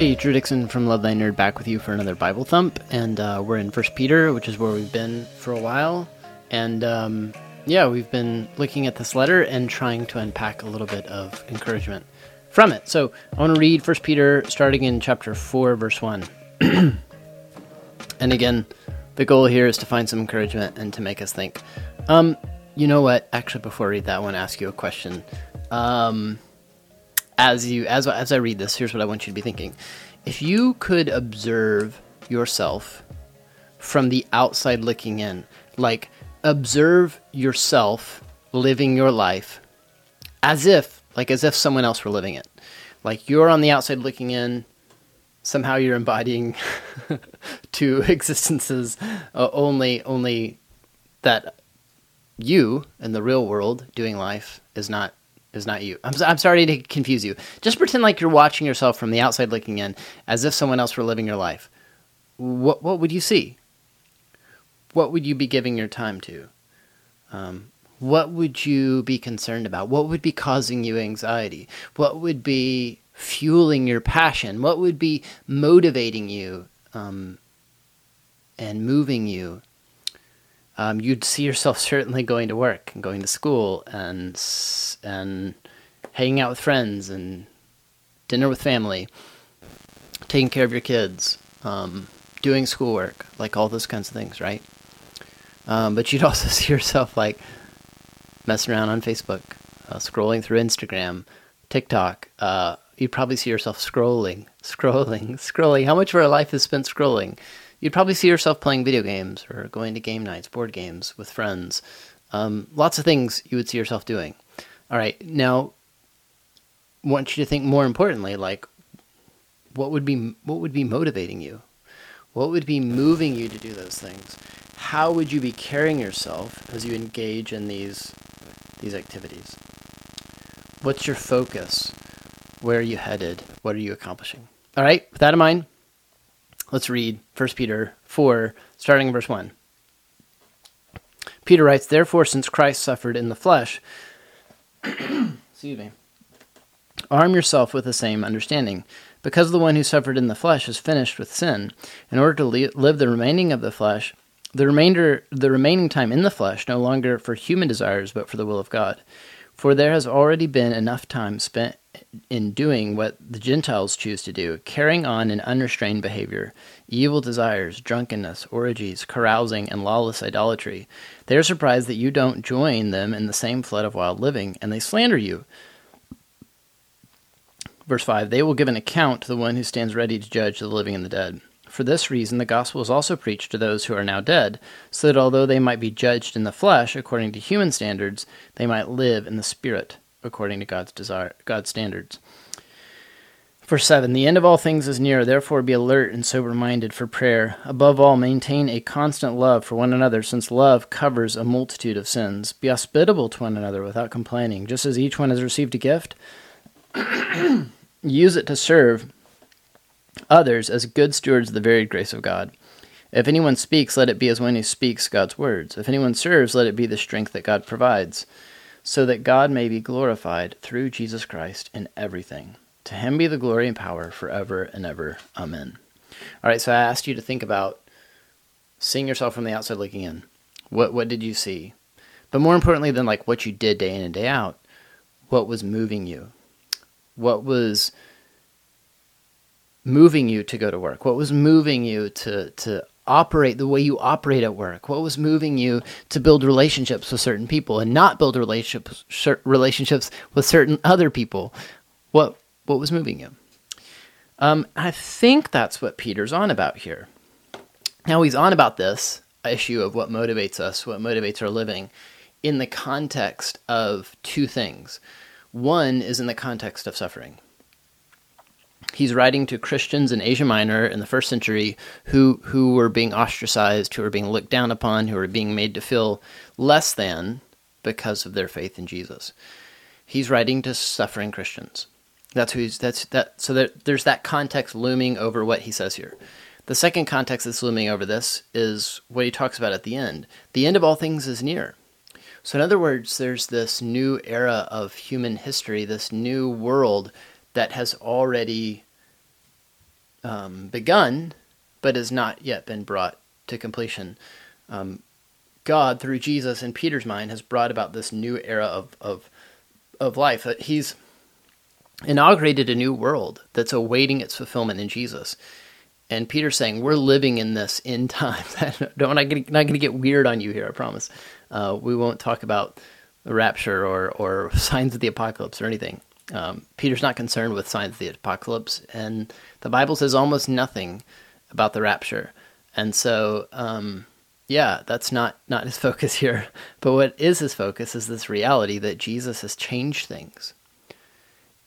Hey, Drew Dixon from Love Thy Nerd back with you for another Bible Thump, and uh, we're in First Peter, which is where we've been for a while, and um, yeah, we've been looking at this letter and trying to unpack a little bit of encouragement from it. So I want to read First Peter, starting in chapter four, verse one, and again, the goal here is to find some encouragement and to make us think. Um, you know what? Actually, before I read that, I want to ask you a question. Um, as you as as I read this, here's what I want you to be thinking. If you could observe yourself from the outside looking in, like observe yourself living your life as if like as if someone else were living it. Like you're on the outside looking in, somehow you're embodying two existences uh, only only that you in the real world doing life is not is not you. I'm, I'm sorry to confuse you. Just pretend like you're watching yourself from the outside looking in, as if someone else were living your life. What what would you see? What would you be giving your time to? Um, what would you be concerned about? What would be causing you anxiety? What would be fueling your passion? What would be motivating you um, and moving you um, you'd see yourself certainly going to work and going to school and and hanging out with friends and dinner with family, taking care of your kids, um, doing schoolwork, like all those kinds of things, right? Um, but you'd also see yourself like messing around on Facebook, uh, scrolling through Instagram, TikTok. Uh, you'd probably see yourself scrolling, scrolling, scrolling. How much of our life is spent scrolling? You'd probably see yourself playing video games or going to game nights, board games with friends. Um, lots of things you would see yourself doing. All right, now want you to think more importantly, like what would be what would be motivating you? What would be moving you to do those things? How would you be carrying yourself as you engage in these these activities? What's your focus? Where are you headed? What are you accomplishing? All right, with that in mind, Let's read 1 Peter 4, starting in verse 1. Peter writes, Therefore, since Christ suffered in the flesh, excuse me, arm yourself with the same understanding. Because the one who suffered in the flesh is finished with sin, in order to live the remaining of the flesh, the remainder, the remaining time in the flesh, no longer for human desires, but for the will of God. For there has already been enough time spent in doing what the Gentiles choose to do, carrying on an unrestrained behavior, evil desires, drunkenness, orgies, carousing, and lawless idolatry. They are surprised that you don't join them in the same flood of wild living, and they slander you. Verse 5 They will give an account to the one who stands ready to judge the living and the dead. For this reason, the gospel is also preached to those who are now dead, so that although they might be judged in the flesh according to human standards, they might live in the spirit according to God's desire, God's standards. Verse 7 The end of all things is near, therefore be alert and sober minded for prayer. Above all, maintain a constant love for one another, since love covers a multitude of sins. Be hospitable to one another without complaining. Just as each one has received a gift, use it to serve others as good stewards of the varied grace of God. If anyone speaks, let it be as one who speaks God's words. If anyone serves, let it be the strength that God provides so that God may be glorified through Jesus Christ in everything. To him be the glory and power forever and ever. Amen. All right, so I asked you to think about seeing yourself from the outside looking in. What what did you see? But more importantly than like what you did day in and day out, what was moving you? What was moving you to go to work? What was moving you to to operate the way you operate at work? What was moving you to build relationships with certain people and not build relationships relationships with certain other people? What what was moving you? Um, I think that's what Peter's on about here. Now he's on about this issue of what motivates us, what motivates our living, in the context of two things. One is in the context of suffering he's writing to Christians in Asia Minor in the first century who who were being ostracized, who were being looked down upon, who were being made to feel less than because of their faith in Jesus. He's writing to suffering Christians. That's who he's that's that so that there's that context looming over what he says here. The second context that's looming over this is what he talks about at the end. The end of all things is near. So, in other words, there's this new era of human history, this new world that has already um, begun, but has not yet been brought to completion. Um, God, through Jesus in Peter's mind, has brought about this new era of of of life. He's inaugurated a new world that's awaiting its fulfillment in Jesus. And Peter's saying we're living in this in time. Don't I'm not going to get weird on you here. I promise. Uh, we won't talk about the rapture or or signs of the apocalypse or anything. Um, Peter's not concerned with signs of the apocalypse, and the Bible says almost nothing about the rapture. And so, um, yeah, that's not not his focus here. But what is his focus is this reality that Jesus has changed things,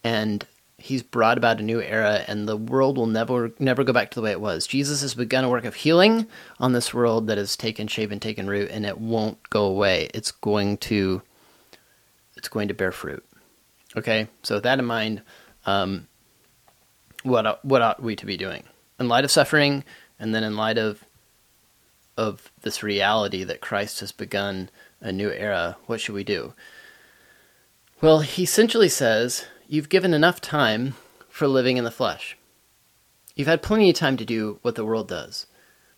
and he's brought about a new era, and the world will never never go back to the way it was. Jesus has begun a work of healing on this world that has taken shape and taken root, and it won't go away. It's going to it's going to bear fruit. Okay, so with that in mind, um, what what ought we to be doing in light of suffering, and then in light of of this reality that Christ has begun a new era, what should we do? Well, he essentially says, You've given enough time for living in the flesh. You've had plenty of time to do what the world does.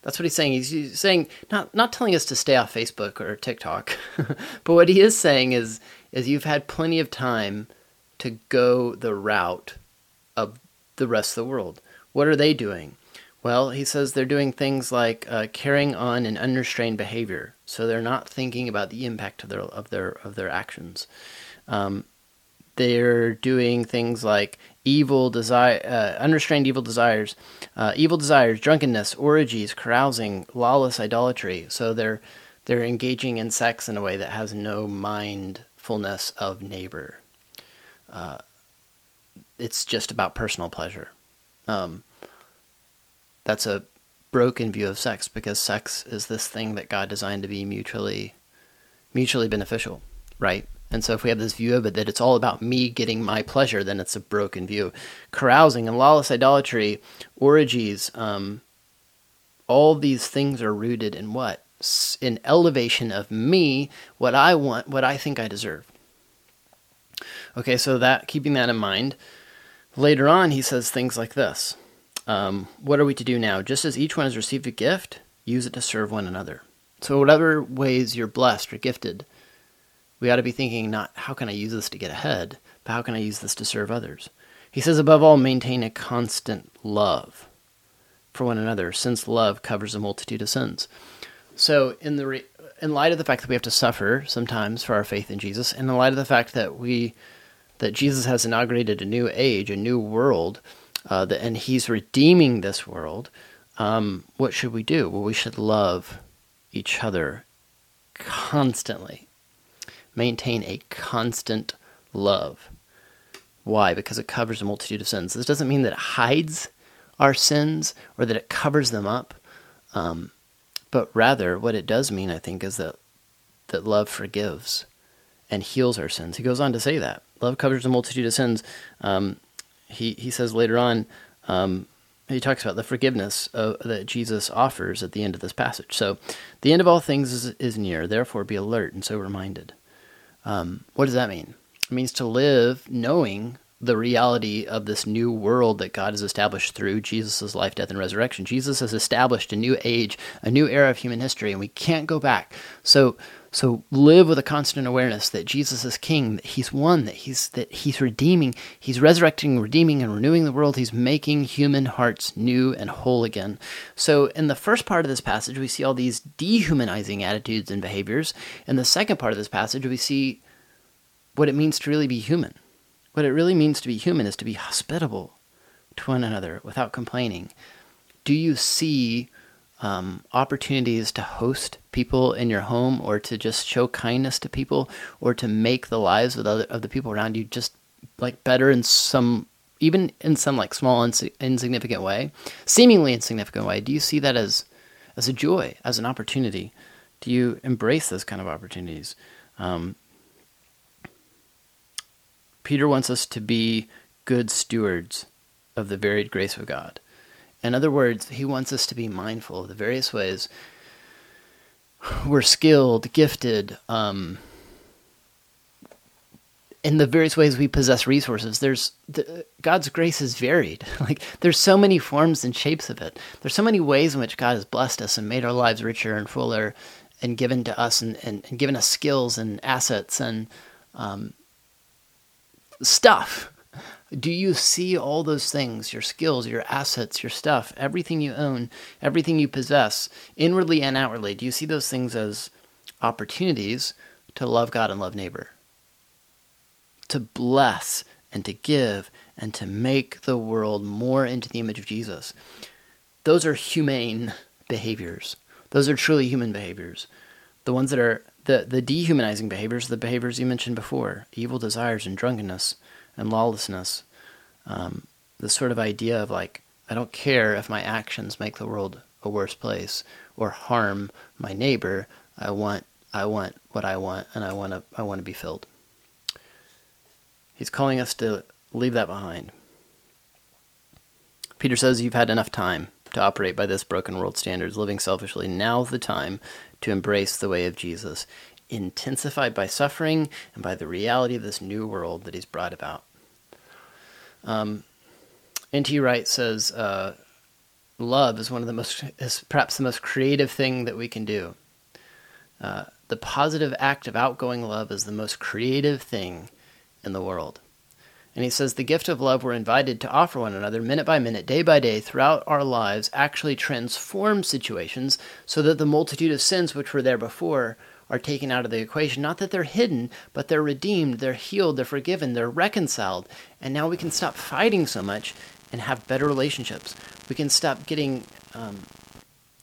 That's what he's saying. He's, saying not not telling us to stay off Facebook or TikTok, but what he is saying is is you've had plenty of time to go the route of the rest of the world. What are they doing? Well, he says they're doing things like uh, carrying on an unrestrained behavior, so they're not thinking about the impact of their of their of their actions. Um, they're doing things like evil desire, uh, unrestrained evil desires, uh, evil desires, drunkenness, orgies, carousing, lawless idolatry. So they're they're engaging in sex in a way that has no mindfulness of neighbor. Uh, it's just about personal pleasure. Um, that's a broken view of sex because sex is this thing that God designed to be mutually mutually beneficial, right? And so if we have this view of it that it's all about me getting my pleasure, then it's a broken view. Carousing and lawless idolatry, orgies, um, all these things are rooted in what? In elevation of me, what I want, what I think I deserve. Okay, so that keeping that in mind, later on he says things like this. Um, what are we to do now? Just as each one has received a gift, use it to serve one another. So, whatever ways you're blessed or gifted, we ought to be thinking not how can I use this to get ahead, but how can I use this to serve others? He says, above all, maintain a constant love for one another, since love covers a multitude of sins. So, in the re- in light of the fact that we have to suffer sometimes for our faith in Jesus, and in light of the fact that we that Jesus has inaugurated a new age, a new world, uh, and He's redeeming this world, um, what should we do? Well, we should love each other constantly, maintain a constant love. Why? Because it covers a multitude of sins. This doesn't mean that it hides our sins or that it covers them up, um, but rather what it does mean, I think, is that that love forgives and heals our sins. He goes on to say that love covers a multitude of sins. Um, he he says later on, um, he talks about the forgiveness of, that Jesus offers at the end of this passage. So, the end of all things is, is near. Therefore, be alert and so reminded. Um, what does that mean? It means to live knowing the reality of this new world that God has established through Jesus' life, death, and resurrection. Jesus has established a new age, a new era of human history, and we can't go back. So, so live with a constant awareness that Jesus is King, that He's one, that He's that He's redeeming, He's resurrecting, redeeming, and renewing the world. He's making human hearts new and whole again. So in the first part of this passage, we see all these dehumanizing attitudes and behaviors. In the second part of this passage, we see what it means to really be human. What it really means to be human is to be hospitable to one another without complaining. Do you see um, opportunities to host people in your home or to just show kindness to people or to make the lives of, other, of the people around you just like better in some even in some like small ins- insignificant way seemingly insignificant way? Do you see that as as a joy as an opportunity? Do you embrace those kind of opportunities? Um, peter wants us to be good stewards of the varied grace of god in other words, he wants us to be mindful of the various ways we're skilled, gifted, um, in the various ways we possess resources. There's the, God's grace is varied. Like there's so many forms and shapes of it. There's so many ways in which God has blessed us and made our lives richer and fuller, and given to us and, and, and given us skills and assets and um, stuff. Do you see all those things, your skills, your assets, your stuff, everything you own, everything you possess, inwardly and outwardly? Do you see those things as opportunities to love God and love neighbor? To bless and to give and to make the world more into the image of Jesus. Those are humane behaviors. Those are truly human behaviors. The ones that are the, the dehumanizing behaviors, the behaviors you mentioned before, evil desires and drunkenness and lawlessness. Um, the sort of idea of like, I don't care if my actions make the world a worse place or harm my neighbor. I want I want what I want and I want to I want to be filled. He's calling us to leave that behind. Peter says you've had enough time to operate by this broken world standards, living selfishly. Now's the time to embrace the way of Jesus, intensified by suffering and by the reality of this new world that he's brought about. Um, N.T. Wright says, uh, love is one of the most, is perhaps the most creative thing that we can do. Uh, the positive act of outgoing love is the most creative thing in the world. And he says the gift of love we're invited to offer one another minute by minute, day by day, throughout our lives actually transforms situations so that the multitude of sins which were there before are taken out of the equation. Not that they're hidden, but they're redeemed, they're healed, they're forgiven, they're reconciled. And now we can stop fighting so much and have better relationships. We can stop getting, um,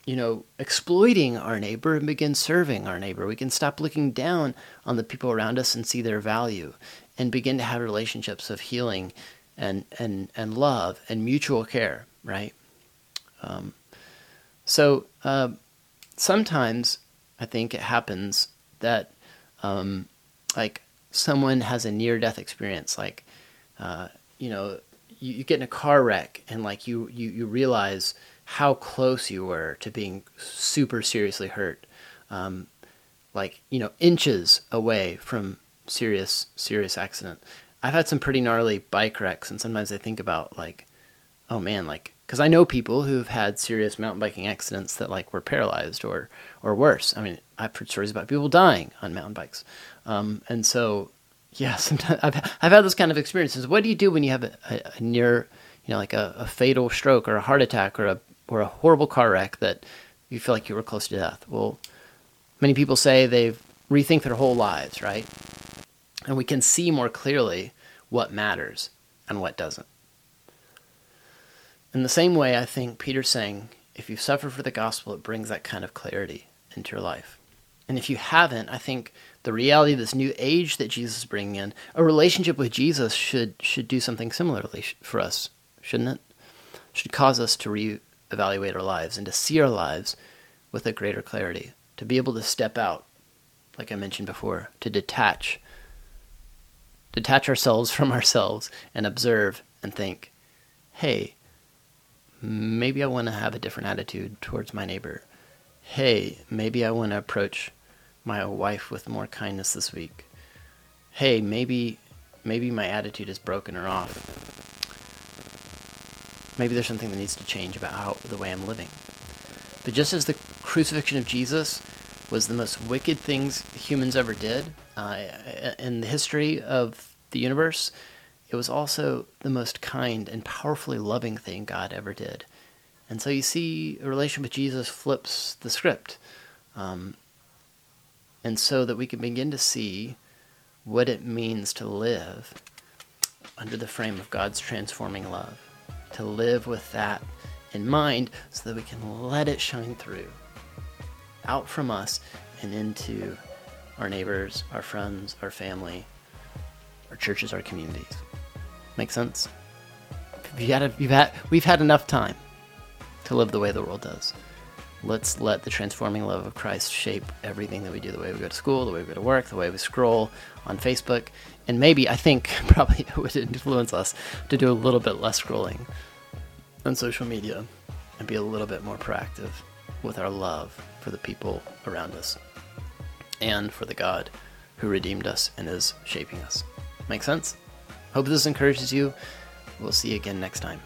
you know, exploiting our neighbor and begin serving our neighbor. We can stop looking down on the people around us and see their value and begin to have relationships of healing and, and, and love and mutual care, right? Um, so uh, sometimes I think it happens that um, like someone has a near death experience, like uh, you know, you, you, get in a car wreck and like you, you you realize how close you were to being super seriously hurt, um, like you know inches away from serious serious accident. I've had some pretty gnarly bike wrecks, and sometimes I think about like, oh man, like because I know people who've had serious mountain biking accidents that like were paralyzed or or worse. I mean, I've heard stories about people dying on mountain bikes, um, and so yeah, sometimes I've I've had those kind of experiences. What do you do when you have a, a, a near, you know, like a, a, fatal stroke or a heart attack or a or a horrible car wreck that you feel like you were close to death? Well, many people say they've rethink their whole lives, right? And we can see more clearly what matters and what doesn't. In the same way, I think Peter's saying if you suffer for the gospel, it brings that kind of clarity into your life. And if you haven't, I think the reality of this new age that Jesus is bringing in, a relationship with Jesus should should do something similarly for us, shouldn't it? Should cause us to reevaluate our lives and to see our lives with a greater clarity, to be able to step out, like I mentioned before, to detach detach ourselves from ourselves and observe and think, hey, maybe I want to have a different attitude towards my neighbor. Hey, maybe I want to approach my wife with more kindness this week. Hey, maybe maybe my attitude is broken or off. Maybe there's something that needs to change about how the way I'm living. But just as the crucifixion of Jesus was the most wicked things humans ever did uh, in the history of the universe, it was also the most kind and powerfully loving thing God ever did. And so you see, a relation with Jesus flips the script. Um, and so that we can begin to see what it means to live under the frame of God's transforming love, to live with that in mind so that we can let it shine through out from us and into our neighbors, our friends, our family, our churches, our communities. Make sense? You've had, a, you've had, we've had enough time to live the way the world does. Let's let the transforming love of Christ shape everything that we do the way we go to school, the way we go to work, the way we scroll on Facebook. And maybe, I think, probably it would influence us to do a little bit less scrolling on social media and be a little bit more proactive with our love for the people around us and for the God who redeemed us and is shaping us. Make sense? Hope this encourages you. We'll see you again next time.